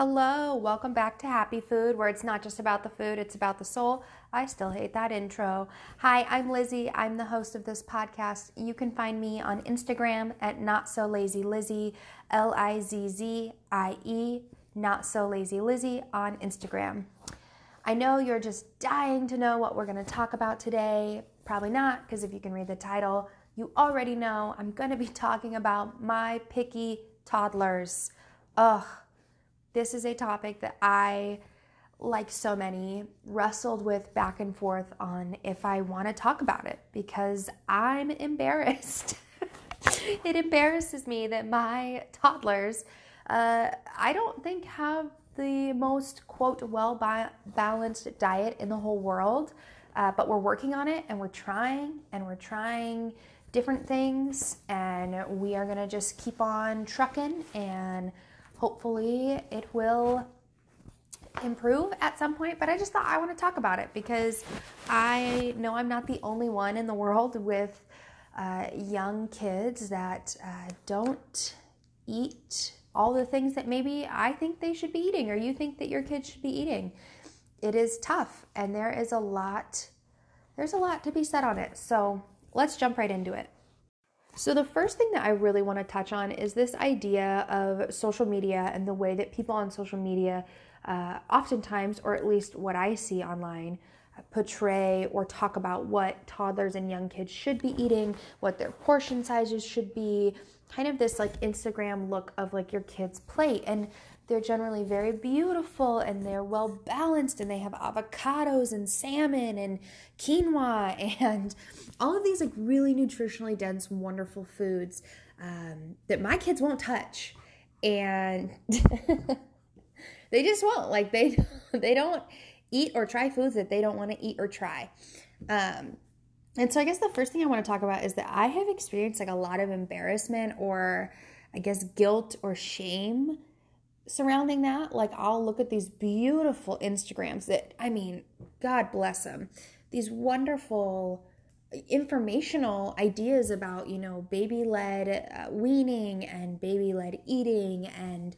Hello, welcome back to Happy Food, where it's not just about the food, it's about the soul. I still hate that intro. Hi, I'm Lizzie. I'm the host of this podcast. You can find me on Instagram at Not So Lazy Lizzie, L I Z Z I E, Not So Lazy Lizzie on Instagram. I know you're just dying to know what we're going to talk about today. Probably not, because if you can read the title, you already know I'm going to be talking about my picky toddlers. Ugh this is a topic that I, like so many, wrestled with back and forth on if I want to talk about it because I'm embarrassed. it embarrasses me that my toddlers, uh, I don't think, have the most, quote, well balanced diet in the whole world. Uh, but we're working on it and we're trying and we're trying different things and we are going to just keep on trucking and hopefully it will improve at some point, but I just thought I want to talk about it because I know I'm not the only one in the world with uh, young kids that uh, don't eat all the things that maybe I think they should be eating or you think that your kids should be eating. It is tough and there is a lot there's a lot to be said on it. So, let's jump right into it. So, the first thing that I really want to touch on is this idea of social media and the way that people on social media, uh, oftentimes, or at least what I see online, portray or talk about what toddlers and young kids should be eating, what their portion sizes should be, kind of this like Instagram look of like your kid's plate. And they're generally very beautiful and they're well balanced and they have avocados and salmon and quinoa and all of these like really nutritionally dense wonderful foods um, that my kids won't touch. And they just won't. Like they they don't eat or try foods that they don't want to eat or try. Um, and so i guess the first thing i want to talk about is that i have experienced like a lot of embarrassment or i guess guilt or shame surrounding that, like I'll look at these beautiful Instagrams that, I mean, God bless them, these wonderful informational ideas about, you know, baby led uh, weaning and baby led eating and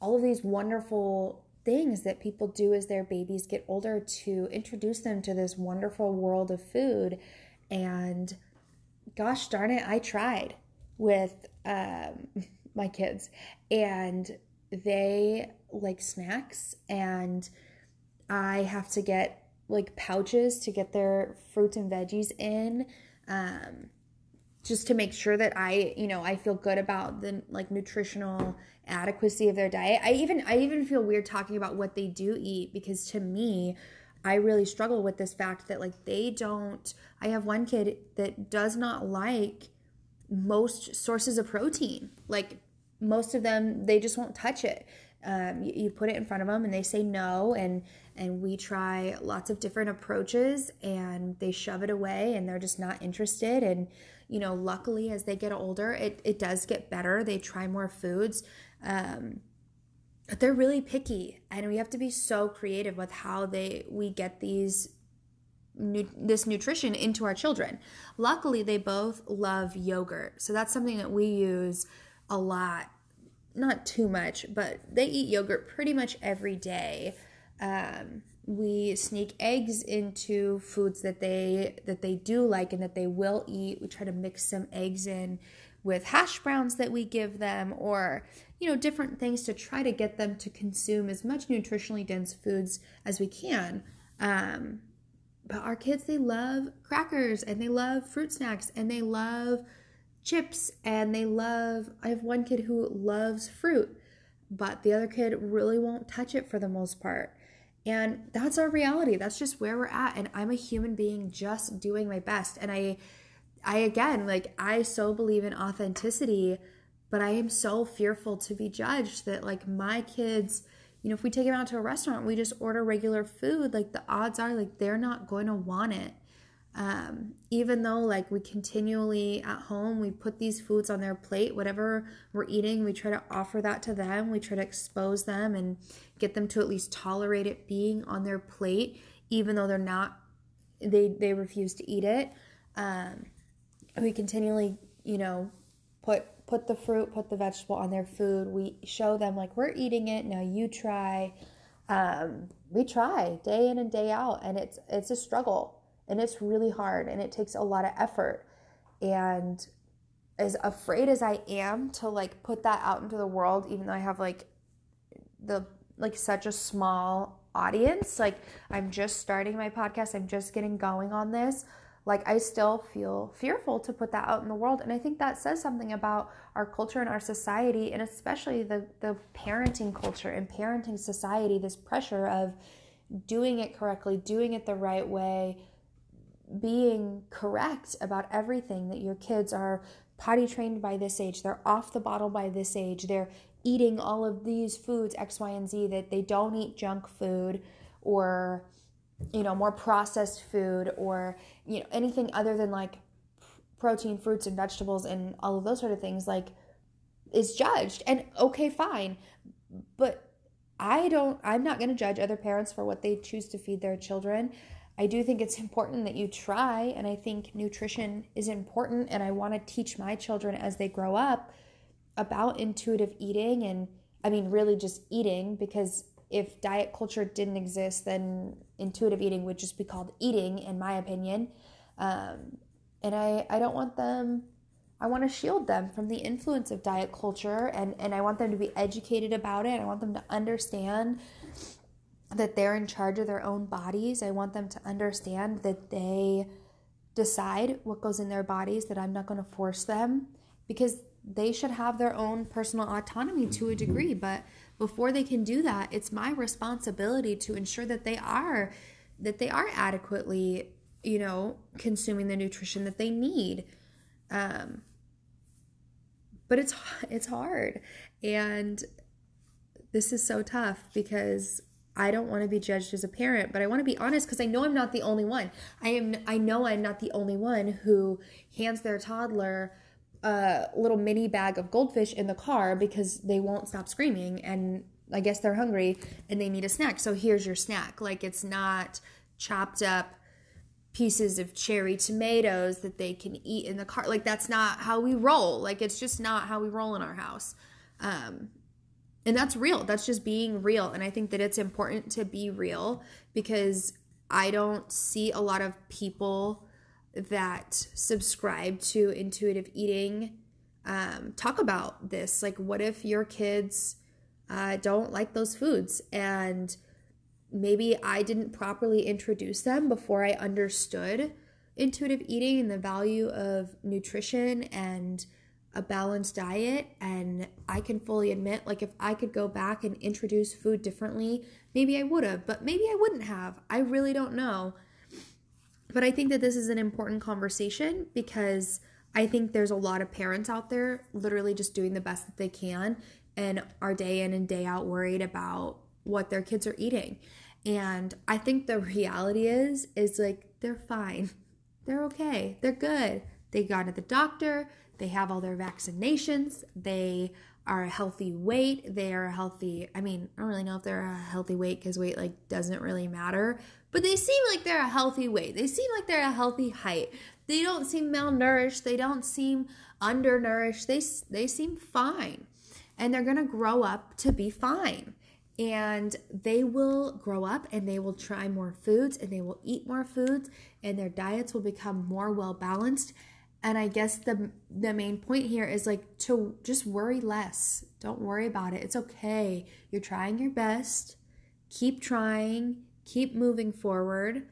all of these wonderful things that people do as their babies get older to introduce them to this wonderful world of food. And gosh darn it, I tried with um, my kids. And they like snacks and I have to get like pouches to get their fruits and veggies in um, just to make sure that I, you know, I feel good about the like nutritional adequacy of their diet. I even I even feel weird talking about what they do eat because to me, I really struggle with this fact that like they don't I have one kid that does not like most sources of protein. Like most of them they just won't touch it um, you, you, put it in front of them and they say no and and we try lots of different approaches and they shove it away and they're just not interested and you know luckily as they get older it, it does get better they try more foods um, but they're really picky and we have to be so creative with how they we get these Nu- this nutrition into our children. Luckily, they both love yogurt. So that's something that we use a lot not too much, but they eat yogurt pretty much every day. Um, we sneak eggs into foods that they that they do like and that they will eat. We try to mix some eggs in with hash browns that we give them or you know different things to try to get them to consume as much nutritionally dense foods as we can. Um, but our kids they love crackers and they love fruit snacks and they love chips and they love I have one kid who loves fruit, but the other kid really won't touch it for the most part. And that's our reality. That's just where we're at and I'm a human being just doing my best. And I I again like I so believe in authenticity, but I am so fearful to be judged that like my kids you know, if we take them out to a restaurant, we just order regular food, like the odds are like they're not going to want it um, even though like we continually at home we put these foods on their plate whatever we're eating we try to offer that to them we try to expose them and get them to at least tolerate it being on their plate even though they're not they they refuse to eat it um, we continually you know put put the fruit, put the vegetable on their food. We show them like we're eating it. Now you try. Um, we try day in and day out, and it's it's a struggle, and it's really hard, and it takes a lot of effort. And as afraid as I am to like put that out into the world, even though I have like the like such a small audience, like I'm just starting my podcast, I'm just getting going on this like I still feel fearful to put that out in the world. And I think that says something about our culture and our society, and especially the, the parenting culture and parenting society, this pressure of doing it correctly, doing it the right way, being correct about everything that your kids are potty trained by this age, they're off the bottle by this age, they're eating all of these foods, X, Y, and Z, that they don't eat junk food or you know more processed food or you know anything other than like protein fruits and vegetables and all of those sort of things like is judged. And okay fine. But i don't i'm not going to judge other parents for what they choose to feed their children i do think it's important that you try and i think nutrition is important and i want to teach my children as they grow up about intuitive eating and i mean really just eating because if diet culture didn't exist, then intuitive eating would just be called eating, in my opinion. Um, and I, I don't want them, I want to shield them from the influence of diet culture and, and I want them to be educated about it. I want them to understand that they're in charge of their own bodies. I want them to understand that they decide what goes in their bodies, that I'm not going to force them because they should have their own personal autonomy to a degree. But before they can do that it's my responsibility to ensure that they are that they are adequately you know consuming the nutrition that they need um but it's it's hard and this is so tough because I don't want to be judged as a parent, but I want to be honest because I know I'm not the only one. I am I know I'm not the only one who hands their toddler a little mini bag of goldfish in the car because they won't stop screaming and I guess they're hungry and they need a snack. So here's your snack. Like it's not chopped up pieces of cherry tomatoes that they can eat in the car. Like that's not how we roll. Like it's just not how we roll in our house. Um, and that's real. That's just being real. And I think that it's important to be real because I don't see a lot of people that subscribe to intuitive eating um, talk about this. Like, what if your kids uh, don't like those foods? And maybe I didn't properly introduce them before I understood intuitive eating and the value of nutrition and a balanced diet. And I can fully admit, like, if I could go back and introduce food differently, maybe I would have, but maybe I wouldn't have. I really don't know. But I think that this is an important conversation because I think there's a lot of parents out there literally just doing the best that they can and are day in and day out worried about what their kids are eating. And I think the reality is is like they're fine. They're okay. They're good. They got to the doctor, they have all their vaccinations, they are a healthy weight, they are a healthy I mean, I don't really know if they're a healthy weight cuz weight like doesn't really matter, but they seem like they're a healthy weight. They seem like they're a healthy height. They don't seem malnourished. They don't seem undernourished. They they seem fine. And they're going to grow up to be fine. And they will grow up and they will try more foods and they will eat more foods and their diets will become more well balanced. And I guess the the main point here is like to just worry less. Don't worry about it. It's okay. You're trying your best. Keep trying keep moving forward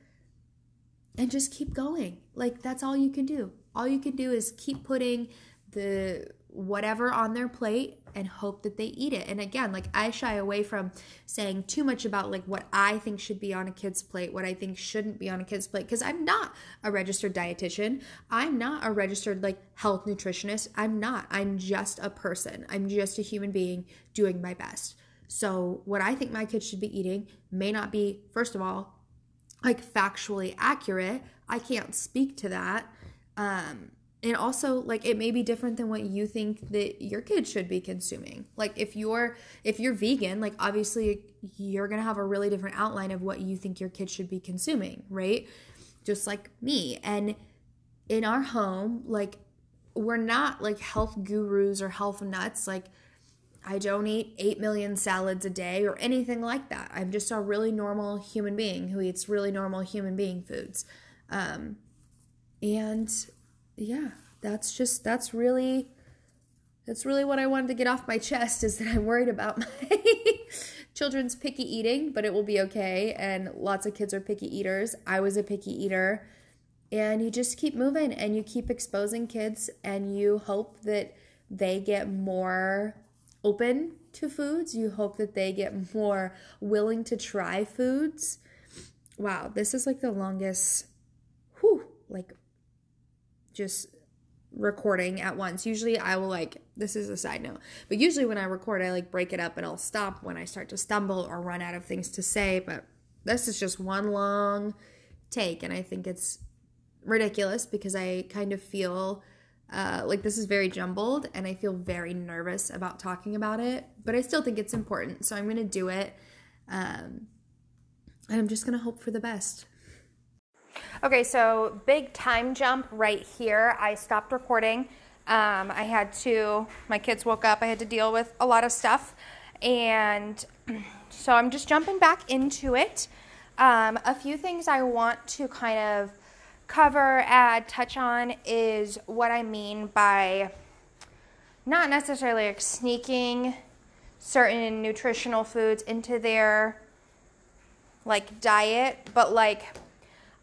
and just keep going. Like that's all you can do. All you can do is keep putting the whatever on their plate and hope that they eat it. And again, like I shy away from saying too much about like what I think should be on a kid's plate, what I think shouldn't be on a kid's plate because I'm not a registered dietitian. I'm not a registered like health nutritionist. I'm not. I'm just a person. I'm just a human being doing my best. So, what I think my kids should be eating may not be, first of all, like factually accurate. I can't speak to that. Um, and also like it may be different than what you think that your kids should be consuming like if you're if you're vegan like obviously you're to have a really different outline of what you think your kids should be consuming right just like me and in our home like we're not like health gurus or health nuts. Like, I don't eat 8 million salads a day or anything like that. I'm just a really normal human being who eats really normal human being foods. Um, and yeah, that's just, that's really, that's really what I wanted to get off my chest is that I'm worried about my children's picky eating, but it will be okay. And lots of kids are picky eaters. I was a picky eater. And you just keep moving and you keep exposing kids, and you hope that they get more open to foods. You hope that they get more willing to try foods. Wow, this is like the longest, whew, like just recording at once. Usually I will like, this is a side note, but usually when I record, I like break it up and I'll stop when I start to stumble or run out of things to say. But this is just one long take. And I think it's ridiculous because I kind of feel uh, like this is very jumbled and I feel very nervous about talking about it, but I still think it's important. So I'm going to do it. Um, and I'm just going to hope for the best. Okay, so big time jump right here. I stopped recording. Um, I had to, my kids woke up, I had to deal with a lot of stuff. And so I'm just jumping back into it. Um, a few things I want to kind of cover, add, touch on is what I mean by not necessarily like sneaking certain nutritional foods into their like diet, but like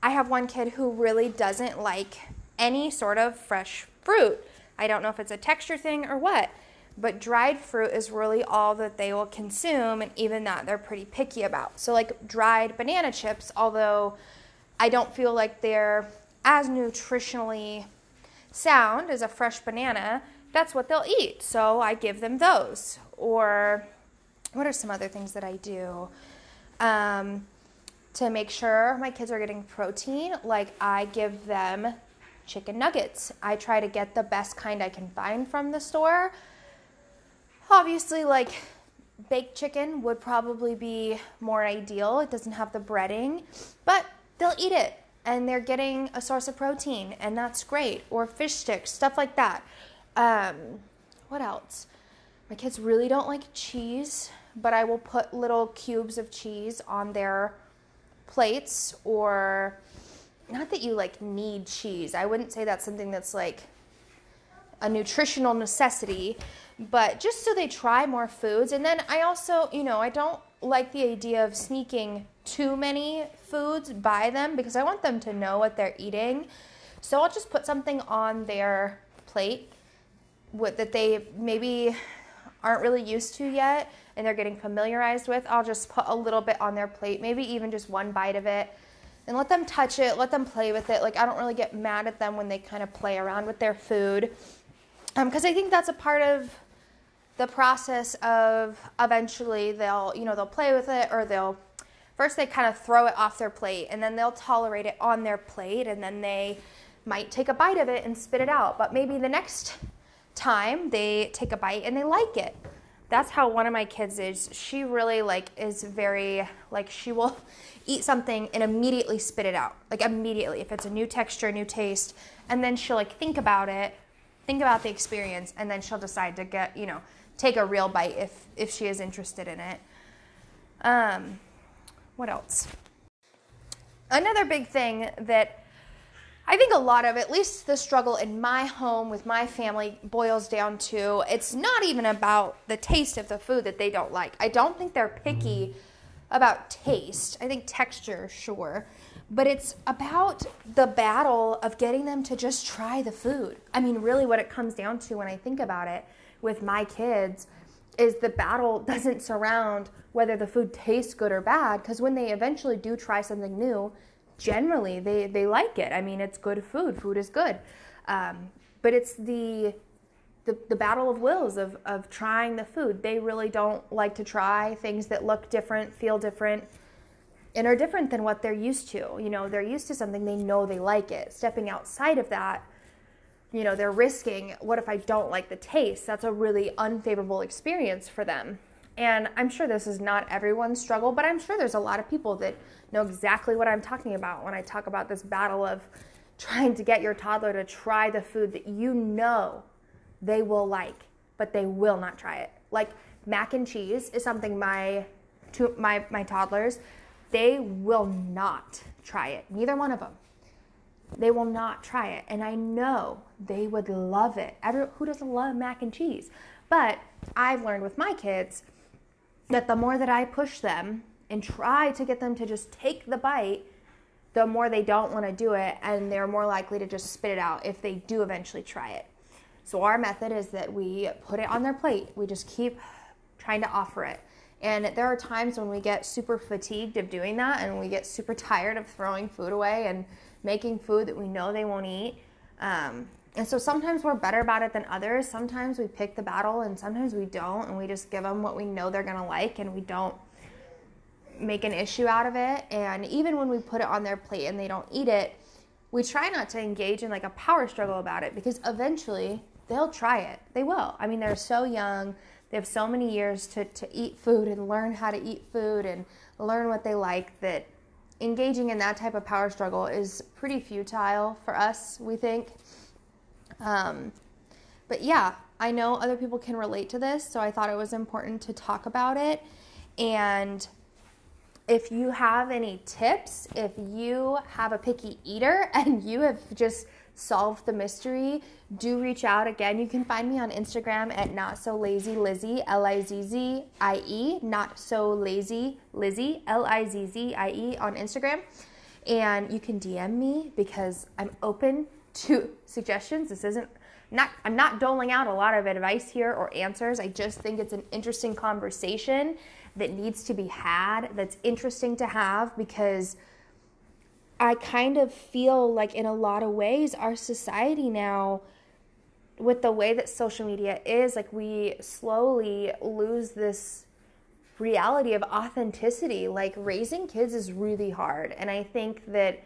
I have one kid who really doesn't like any sort of fresh fruit. I don't know if it's a texture thing or what, but dried fruit is really all that they will consume, and even that they're pretty picky about. So, like dried banana chips, although I don't feel like they're as nutritionally sound as a fresh banana, that's what they'll eat. So I give them those. Or what are some other things that I do um, to make sure my kids are getting protein? Like I give them chicken nuggets. I try to get the best kind I can find from the store. Obviously, like baked chicken would probably be more ideal. It doesn't have the breading, but they'll eat it and they're getting a source of protein, and that's great. Or fish sticks, stuff like that. Um, what else? My kids really don't like cheese, but I will put little cubes of cheese on their plates, or not that you like need cheese. I wouldn't say that's something that's like a nutritional necessity, but just so they try more foods. And then I also, you know, I don't like the idea of sneaking too many foods by them because I want them to know what they're eating. So I'll just put something on their plate that they maybe aren't really used to yet and they're getting familiarized with. I'll just put a little bit on their plate, maybe even just one bite of it, and let them touch it, let them play with it. Like I don't really get mad at them when they kind of play around with their food because um, I think that's a part of the process of eventually they'll you know they'll play with it or they'll first they kind of throw it off their plate and then they'll tolerate it on their plate and then they might take a bite of it and spit it out but maybe the next time they take a bite and they like it that's how one of my kids is she really like is very like she will eat something and immediately spit it out like immediately if it's a new texture new taste and then she'll like think about it think about the experience and then she'll decide to get you know take a real bite if if she is interested in it. Um, what else? Another big thing that I think a lot of, at least the struggle in my home with my family, boils down to it's not even about the taste of the food that they don't like. I don't think they're picky mm-hmm. about taste. I think texture, sure. But it's about the battle of getting them to just try the food. I mean, really, what it comes down to when I think about it with my kids is the battle doesn't surround whether the food tastes good or bad because when they eventually do try something new generally they, they like it. I mean it's good food. Food is good. Um, but it's the, the the battle of wills of, of trying the food. They really don't like to try things that look different feel different and are different than what they're used to. You know they're used to something they know they like it. Stepping outside of that you know, they're risking what if I don't like the taste? That's a really unfavorable experience for them. And I'm sure this is not everyone's struggle, but I'm sure there's a lot of people that know exactly what I'm talking about when I talk about this battle of trying to get your toddler to try the food that you know they will like, but they will not try it. Like mac and cheese is something my to my my toddlers they will not try it. Neither one of them. They will not try it. And I know they would love it. Every, who doesn't love mac and cheese? But I've learned with my kids that the more that I push them and try to get them to just take the bite, the more they don't want to do it and they're more likely to just spit it out if they do eventually try it. So our method is that we put it on their plate. We just keep trying to offer it. And there are times when we get super fatigued of doing that and we get super tired of throwing food away and making food that we know they won't eat. Um, and so sometimes we're better about it than others. Sometimes we pick the battle and sometimes we don't. And we just give them what we know they're going to like and we don't make an issue out of it. And even when we put it on their plate and they don't eat it, we try not to engage in like a power struggle about it because eventually they'll try it. They will. I mean, they're so young they have so many years to, to eat food and learn how to eat food and learn what they like that engaging in that type of power struggle is pretty futile for us, we think. Um, but yeah, I know other people can relate to this, so I thought it was important to talk about it. And if you have any tips, if you have a picky eater and you have just solved the mystery, do reach out again. You can find me on Instagram at not so lazy Lizzie, L I Z Z I E, not so lazy Lizzie, L I Z Z I E on Instagram. And you can DM me because I'm open to suggestions. This isn't not I'm not doling out a lot of advice here or answers. I just think it's an interesting conversation that needs to be had, that's interesting to have because I kind of feel like, in a lot of ways, our society now, with the way that social media is, like we slowly lose this reality of authenticity. Like raising kids is really hard. And I think that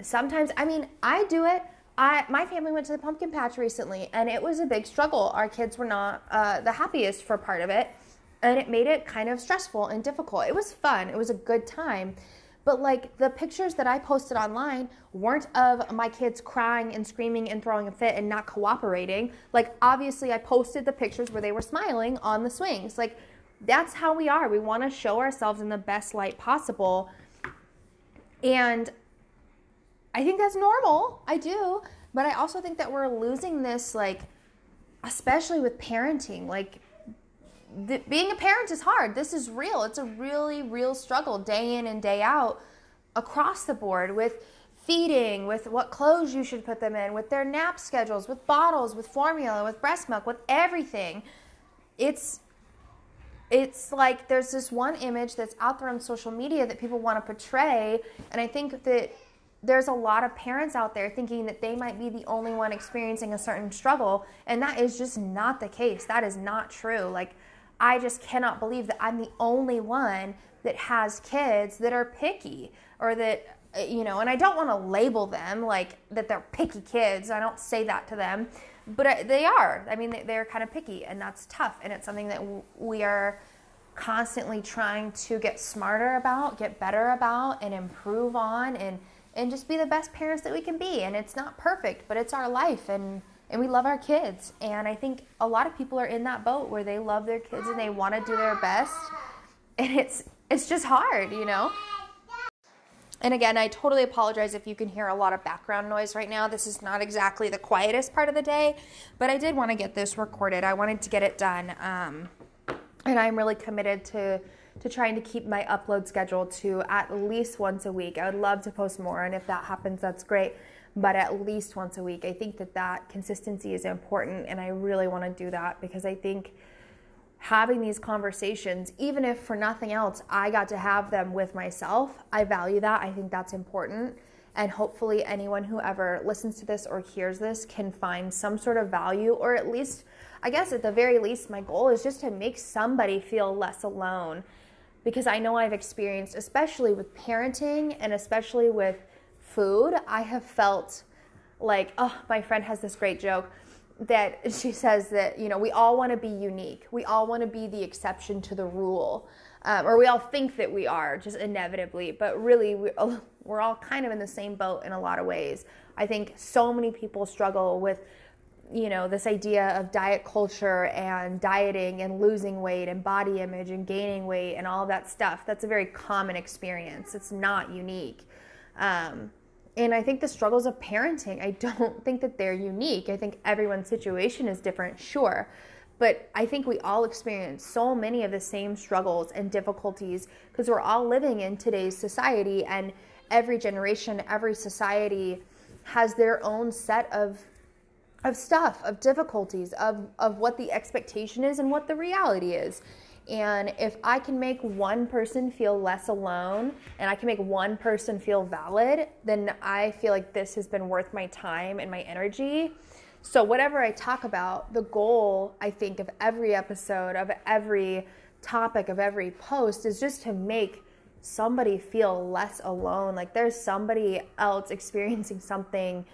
sometimes, I mean, I do it. I, my family went to the pumpkin patch recently and it was a big struggle. Our kids were not uh, the happiest for part of it and it made it kind of stressful and difficult. It was fun, it was a good time. But like the pictures that I posted online weren't of my kids crying and screaming and throwing a fit and not cooperating. Like obviously I posted the pictures where they were smiling on the swings. Like that's how we are. We want to show ourselves in the best light possible. And I think that's normal. I do. But I also think that we're losing this like especially with parenting. Like being a parent is hard. This is real. It's a really real struggle day in and day out across the board with feeding, with what clothes you should put them in, with their nap schedules, with bottles, with formula, with breast milk, with everything. It's it's like there's this one image that's out there on social media that people want to portray and I think that there's a lot of parents out there thinking that they might be the only one experiencing a certain struggle and that is just not the case. That is not true. Like I just cannot believe that I'm the only one that has kids that are picky or that eh, you know and i don't want to label them like that they're picky kids i don't say that to them but eh, they are i mean they're kind of picky and that's tough and it's something that we are constantly trying to get smarter about get better about and improve on and and just be the best parents that we can be and it's not perfect but it's our life and and we love our kids. And I think a lot of people are in that boat where they love their kids and they want to do their best. And it's it's just hard, you know. And again, I totally apologize if you can hear a lot of background noise right now. This is not exactly the quietest part of the day, but I did want to get this recorded. I wanted to get it done. Um, and I'm really committed to to trying to keep my upload schedule to at least once a week. I would love to post more, and if that happens, that's great but at least once a week. I think that that consistency is important, and I really want to do that because I think having these conversations, even if for nothing else, I got to have them with myself, I value that. I think that's important. And hopefully, anyone who ever listens to this or hears this can find some sort of value, or at least, I guess at the very least, my goal is just to make somebody feel less alone. Because I know I've experienced, especially with parenting and especially with food, I have felt like, oh, my friend has this great joke. that she says that you know we all want to be unique we all want to be the exception to the rule um, or we all think that we are just inevitably but really we, we're all kind of in the same boat in a lot of ways i think so many people struggle with you know this idea of diet culture and dieting and losing weight and body image and gaining weight and all that stuff that's a very common experience it's not unique um, and I think the struggles of parenting, I don't think that they're unique. I think everyone's situation is different, sure. But I think we all experience so many of the same struggles and difficulties because we're all living in today's society, and every generation, every society has their own set of of stuff, of difficulties, of, of what the expectation is and what the reality is. And if I can make one person feel less alone and I can make one person feel valid, then I feel like this has been worth my time and my energy. So, whatever I talk about, the goal, I think, of every episode, of every topic, of every post is just to make somebody feel less alone. Like there's somebody else experiencing something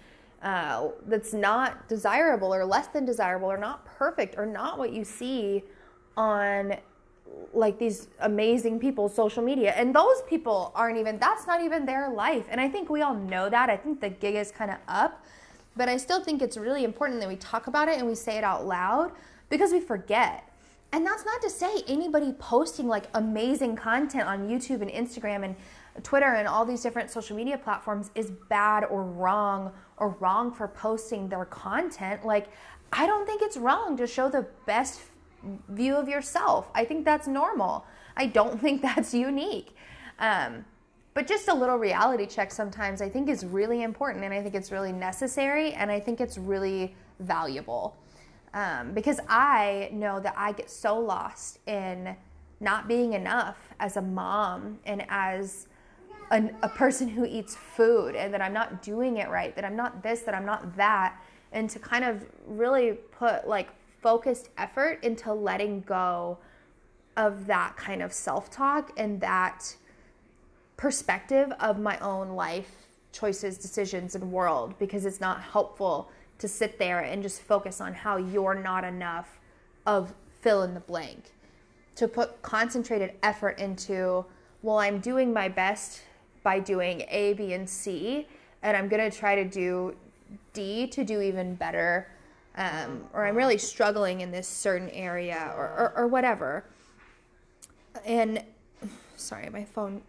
uh, that's not desirable or less than desirable or not perfect or not what you see on like these amazing people social media. And those people aren't even that's not even their life. And i think we all know that. I think the gig is kind of up. But i still think it's really important that we talk about it and we say it out loud because we forget. And that's not to say anybody posting like amazing content on youtube and instagram and twitter and all these different social media platforms is bad or wrong or wrong for posting their content like i don't think it's wrong to show the best view of yourself. I think that's normal. I don't think that's unique. Um, but just a little reality check sometimes I think is really important and I think it's really necessary and I think it's really valuable. Um, because I know that I get so lost in not being enough as a mom and as an, a person who eats food and that I'm not doing it right, that I'm not this, that I'm not that, and to kind of really put like focused effort into letting go of that kind of self talk and that perspective of my own life choices, decisions, and world because it's not helpful to sit there and just focus on how you're not enough of fill in the blank. To put concentrated effort into, well, I'm doing my best by doing A, B, and C, and I'm gonna try to do D to do even better um, or I'm really struggling in this certain area or, or, or whatever. And sorry, my phone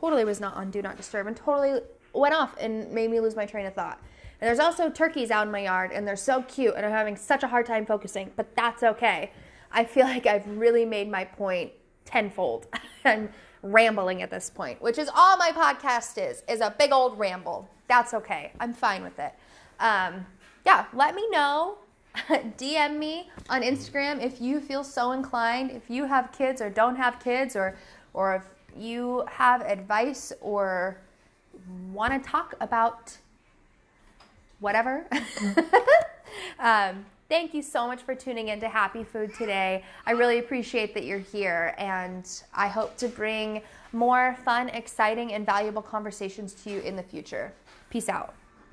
totally was not on do not disturb and totally went off and made me lose my train of thought. And there's also turkeys out in my yard and they're so cute and I'm having such a hard time focusing, but that's okay. I feel like I've really made my point tenfold. I'm rambling at this point, which is all my podcast is, is a big old ramble. That's okay. I'm fine with it. Um, yeah, let me know DM me on Instagram if you feel so inclined, if you have kids or don't have kids, or, or if you have advice or want to talk about whatever. um, thank you so much for tuning in to Happy Food today. I really appreciate that you're here, and I hope to bring more fun, exciting, and valuable conversations to you in the future. Peace out.